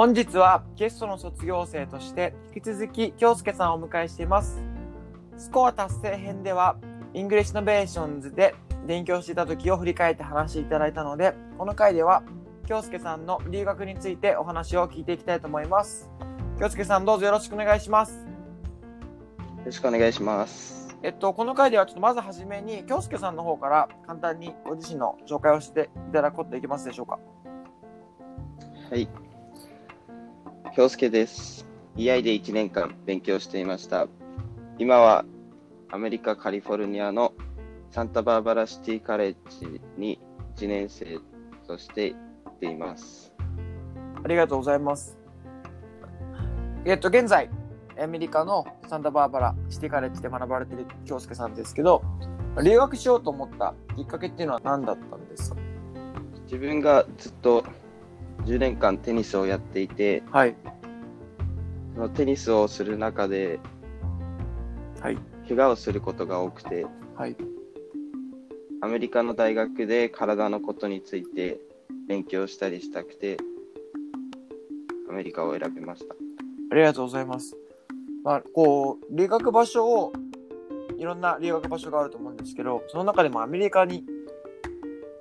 本日はゲストの卒業生として引き続き京介さんをお迎えしています。スコア達成編では、 English Innovations で勉強していた時を振り返って話していただいたので、この回では、京介さんの留学についてお話を聞いていきたいと思います。京介さんどうぞよろしくお願いします。よろしくお願いします。えっと、この回ではちょっとまずはじめに、京介さんの方から簡単にご自身の紹介をしていただくことできますでしょうか。はい。京介です。EI で1年間勉強していました。今はアメリカ・カリフォルニアのサンタバーバラシティカレッジに1年生として行っています。ありがとうございます。えっと、現在、アメリカのサンタバーバラシティカレッジで学ばれている京介さんですけど、留学しようと思ったきっかけっていうのは何だったんですか？自分がずっと10年間テニスをやっていて、はい。そのテニスをする中ではい。怪我をすることが多くて、はい。アメリカの大学で体のことについて勉強したりしたくて、アメリカを選びました。ありがとうございます。まあ、こう、留学場所を、いろんな留学場所があると思うんですけど、その中でもアメリカに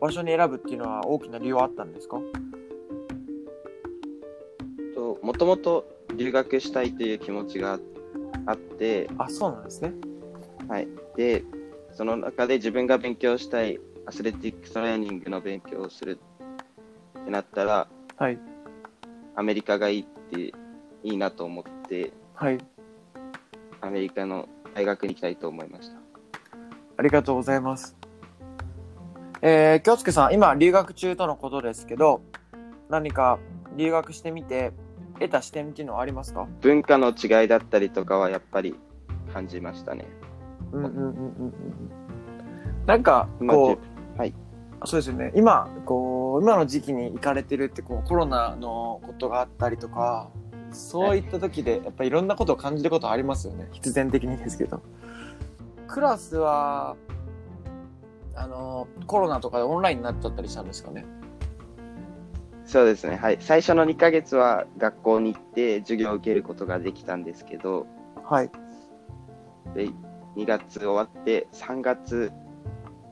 場所に選ぶっていうのは大きな理由はあったんですか？ともともと留学したいという気持ちがあって、あ、そうなんですね。はい、でその中で自分が勉強したいアスレティックストレーニングの勉強をするってなったらはい。アメリカがいいっていいなと思ってはい。アメリカの大学に行きたいと思いましたありがとうございます。えー、京介さん、今留学中とのことですけど、何か留学してみて、得た視点っていうのはありますか？文化の違いだったりとかはやっぱり感じましたねうんうんうんうんうん。なんか、まあこう、はいあそうですよね。今、こう、今の時期に行かれてるって、こう、コロナのことがあったりとか、そういった時で、やっぱりいろんなことを感じることありますよね。必然的にですけど。クラスは、あの、コロナとかでオンラインになっちゃったりしたんですかね？そうですねはい最初の2ヶ月は学校に行って授業を受けることができたんですけどはい。で2月終わって3月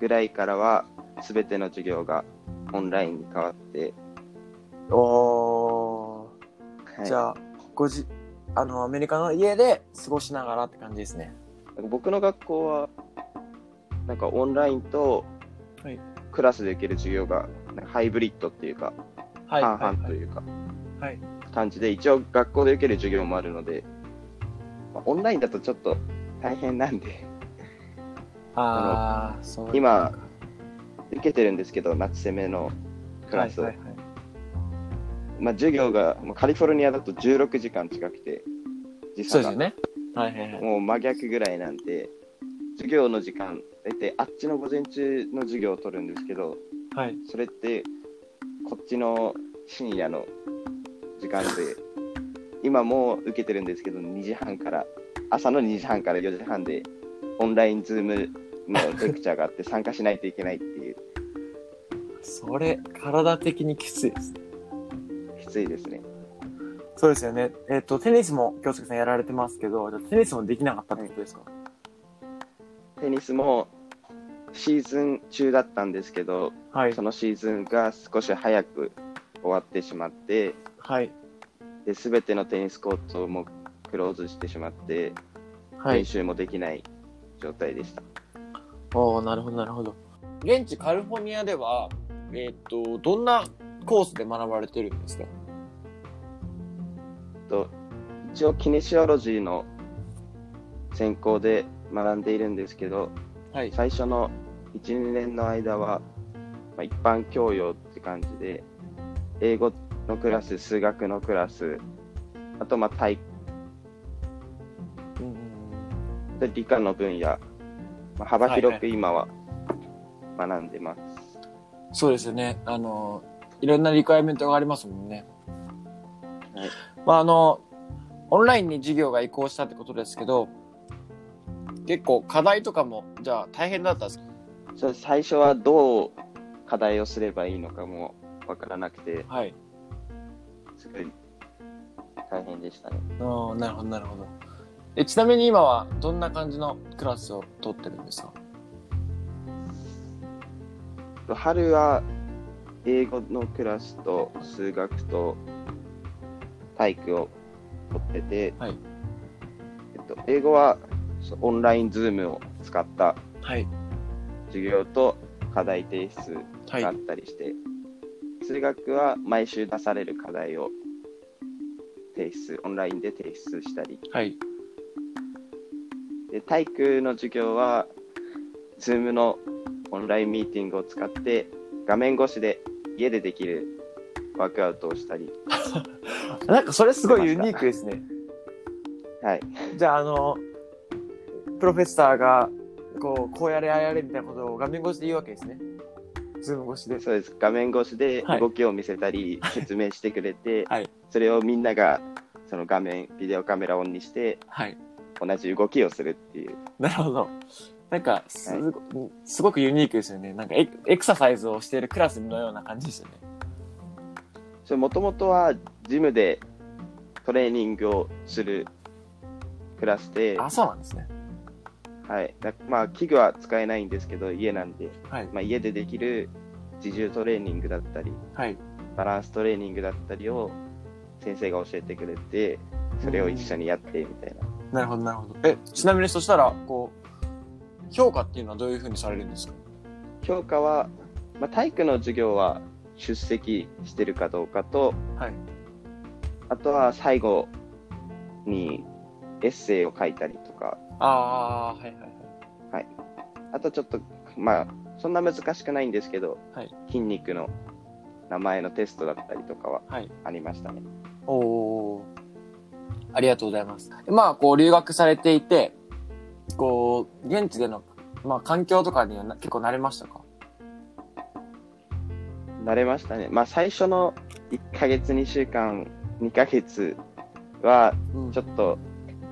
ぐらいからは全ての授業がオンラインに変わって、おー。はいじゃあ、ごじ、あの、アメリカの家で過ごしながらって感じですね。僕の学校はなんかオンラインとはいクラスで受ける授業がハイブリッドっていうかはい。半はい々というかはい。感じで一応学校で受ける授業もあるので、まあオンラインだとちょっと大変なんでああ、今か受けてるんですけど夏攻めのクラスを、はいはいはいまあ、授業がもうカリフォルニアだと16時間近くて時差がそうですよね。はいはいはい。もう真逆ぐらいなんで授業の時間大体あっちの午前中の授業を取るんですけどはい。それってこっちの深夜の時間で今もう受けてるんですけど2時半から朝の2時半から4時半でオンラインズームのレクチャーがあって参加しないといけないっていうそれ、体的にきついですね。きついですねそうですよね。えっ、と、テニスも京介さんやられてますけど、テニスもできなかったってことですか、テニスもシーズン中だったんですけどはいそ。のシーズンが少し早く終わってしまってはい。で全てのテニスコートもクローズしてしまって、はい。練習もできない状態でしたおーなるほど、なるほど。現地カリフォルニアでは、えっ、と、どんなコースで学ばれてるんですか？と一応キネシオロジーの専攻で学んでいるんですけどはい。最初の12年の間は、まあ、一般教養って感じで、英語のクラス、数学のクラス、あとまあ体うんうんで理科の分野、まあ、幅広はいく今は学んでます。そうですよね。あの、いろんなリクエアメントがありますもんね。はいまあ、あの、オンラインに授業が移行したってことですけど、結構課題とかも、じゃあ大変だったんですか？そう最初はどう課題をすればいいのかもわからなくて、はい。すごい大変でしたね。ああ、なるほど、なるほど。え、ちなみに今はどんな感じのクラスを取ってるんですか？春は英語のクラスと数学と体育を取ってて、はいえっと、英語はオンライン Zoom を使ったはい。授業と課題提出はいがあったりして、数学は毎週出される課題を提出、オンラインで提出したり、はい。で体育の授業は、 Zoom のオンラインミーティングを使って、画面越しで家でできるワークアウトをしたり、なんかそれすごいユニークですね。はい、じゃあ、あの、 professor が、こう、こうやれ、ああやれみたいなことを画面越しで言うわけですね。 Zoom 越しで。そうです。画面越しではい動きを見せたり、説明してくれて、はいそれをみんなが、その画面、ビデオカメラオンにして、はい。同じ動きをするっていう。なるほど。なんかすご、すごくユニークですよね。なんかエクエクササイズをしているクラスのような感じですよね。それもともとは、ジムでトレーニングをするクラスで、あ、そうなんですね。はい。だまあ、器具は使えないんですけど、家なんで、はい。まあ、家でできる自重トレーニングだったり、はい。バランストレーニングだったりを先生が教えてくれて、それを一緒にやってみたいな。なるほど、なるほど。え、ちなみにそしたら、こう、評価っていうのはどういうふうにされるんですか？評価は、まあ、体育の授業は出席してるかどうかと、はい。あとは最後にエッセイを書いたりとか、ああー、はいはいはい。あとちょっと、まあ、そんな難しくないんですけど、はい筋肉の名前のテストだったりとかははい。ありましたね。おお。ありがとうございます。まあ、こう、留学されていて、こう、現地での、まあ、環境とかにはな結構慣れましたか？慣れましたね。まあ、最初の1ヶ月、2週間、2ヶ月は、うんちょっと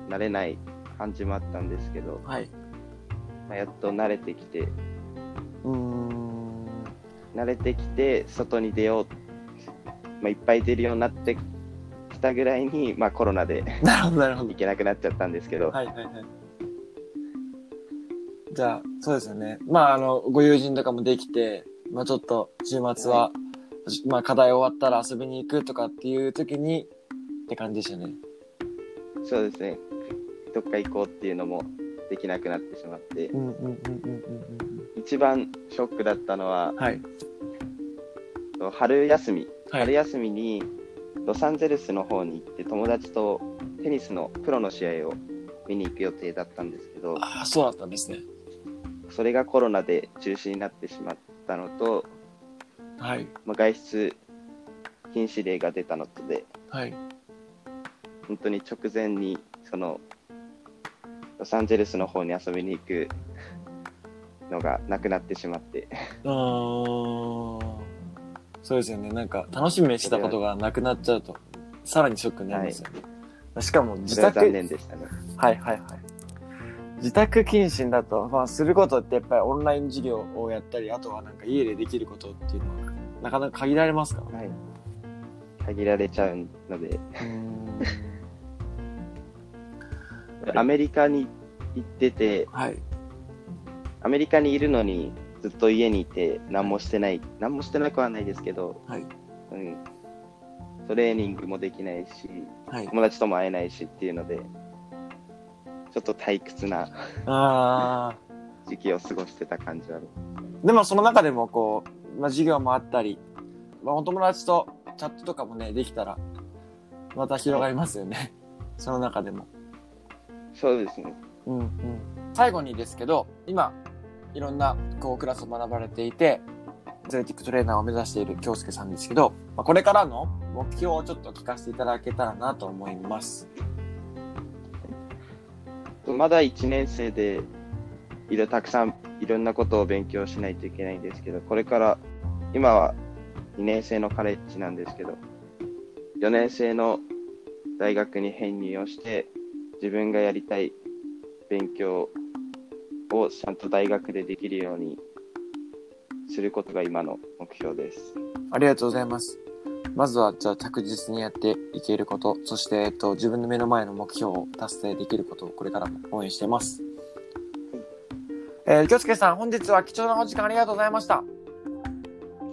慣れない感じもあったんですけど、はい。まあ、やっと慣れてきて、うーん。慣れてきて、外に出よう、まあ、いっぱい出るようになってきたぐらいに、まあ、コロナで なるほど、なるほど行。けなくなっちゃったんですけど、はいはいはい。じゃあ、そうですよね。まあ、あの、ご友人とかもできて、まあちょっと、週末は、まあ課題終わったら遊びに行くとかっていう時に、って感じでしたね。そうですね、どっか行こうっていうのもできなくなってしまって、一番ショックだったのはうん。、はい。春休み、はい。春休みにロサンゼルスの方に行って友達とテニスのプロの試合を見に行く予定だったんですけど、ああ、そうだったんですね。それがコロナで中止になってしまったのと、はい。まあ、外出禁止令が出たのとで、はい。本当に直前にそのロサンゼルスの方に遊びに行くのがなくなってしまって、うーん。そうですよね。なんか、楽しみにしてたことがなくなっちゃうと、さらにショックになりますよね。しかも、自宅、は残念でしたね。はいはいはい。自宅謹慎だと、まあ、することってやっぱりオンライン授業をやったり、あとはなんか家でできることっていうのは、なかなか限られますか。はい。限られちゃうので、アメリカに行ってて、はい。アメリカにいるのにずっと家にいて何もしてない、何もしてなくはないですけど、はい。うん、トレーニングもできないし、はい。友達とも会えないしっていうので、ちょっと退屈なあ 時期を過ごしてた感じはある。ー。でもその中でもこう、まあ、授業もあったり、まあ、お友達とチャットとかもね、できたら、また広がりますよね。その中でも。そうですね。うんうん。最後にですけど、今、いろんなこうクラスを学ばれていて、アスレティックトレーナーを目指している京介さんですけど、まあ、これからの目標をちょっと聞かせていただけたらなと思います。まだ1年生で、いろたくさんいろんなことを勉強しないといけないんですけど、これから、今は2年生のカレッジなんですけど、4年生の大学に編入をして、自分がやりたい勉強をちゃんと大学でできるようにすることが今の目標です。ありがとうございます。まずは、じゃあ着実にやっていけること、そして、えっと、自分の目の前の目標を達成できることをこれからも応援しています。えー、京介さん、本日は貴重なお時間ありがとうございました。あ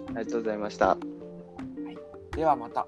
りがとうございました。ではまた。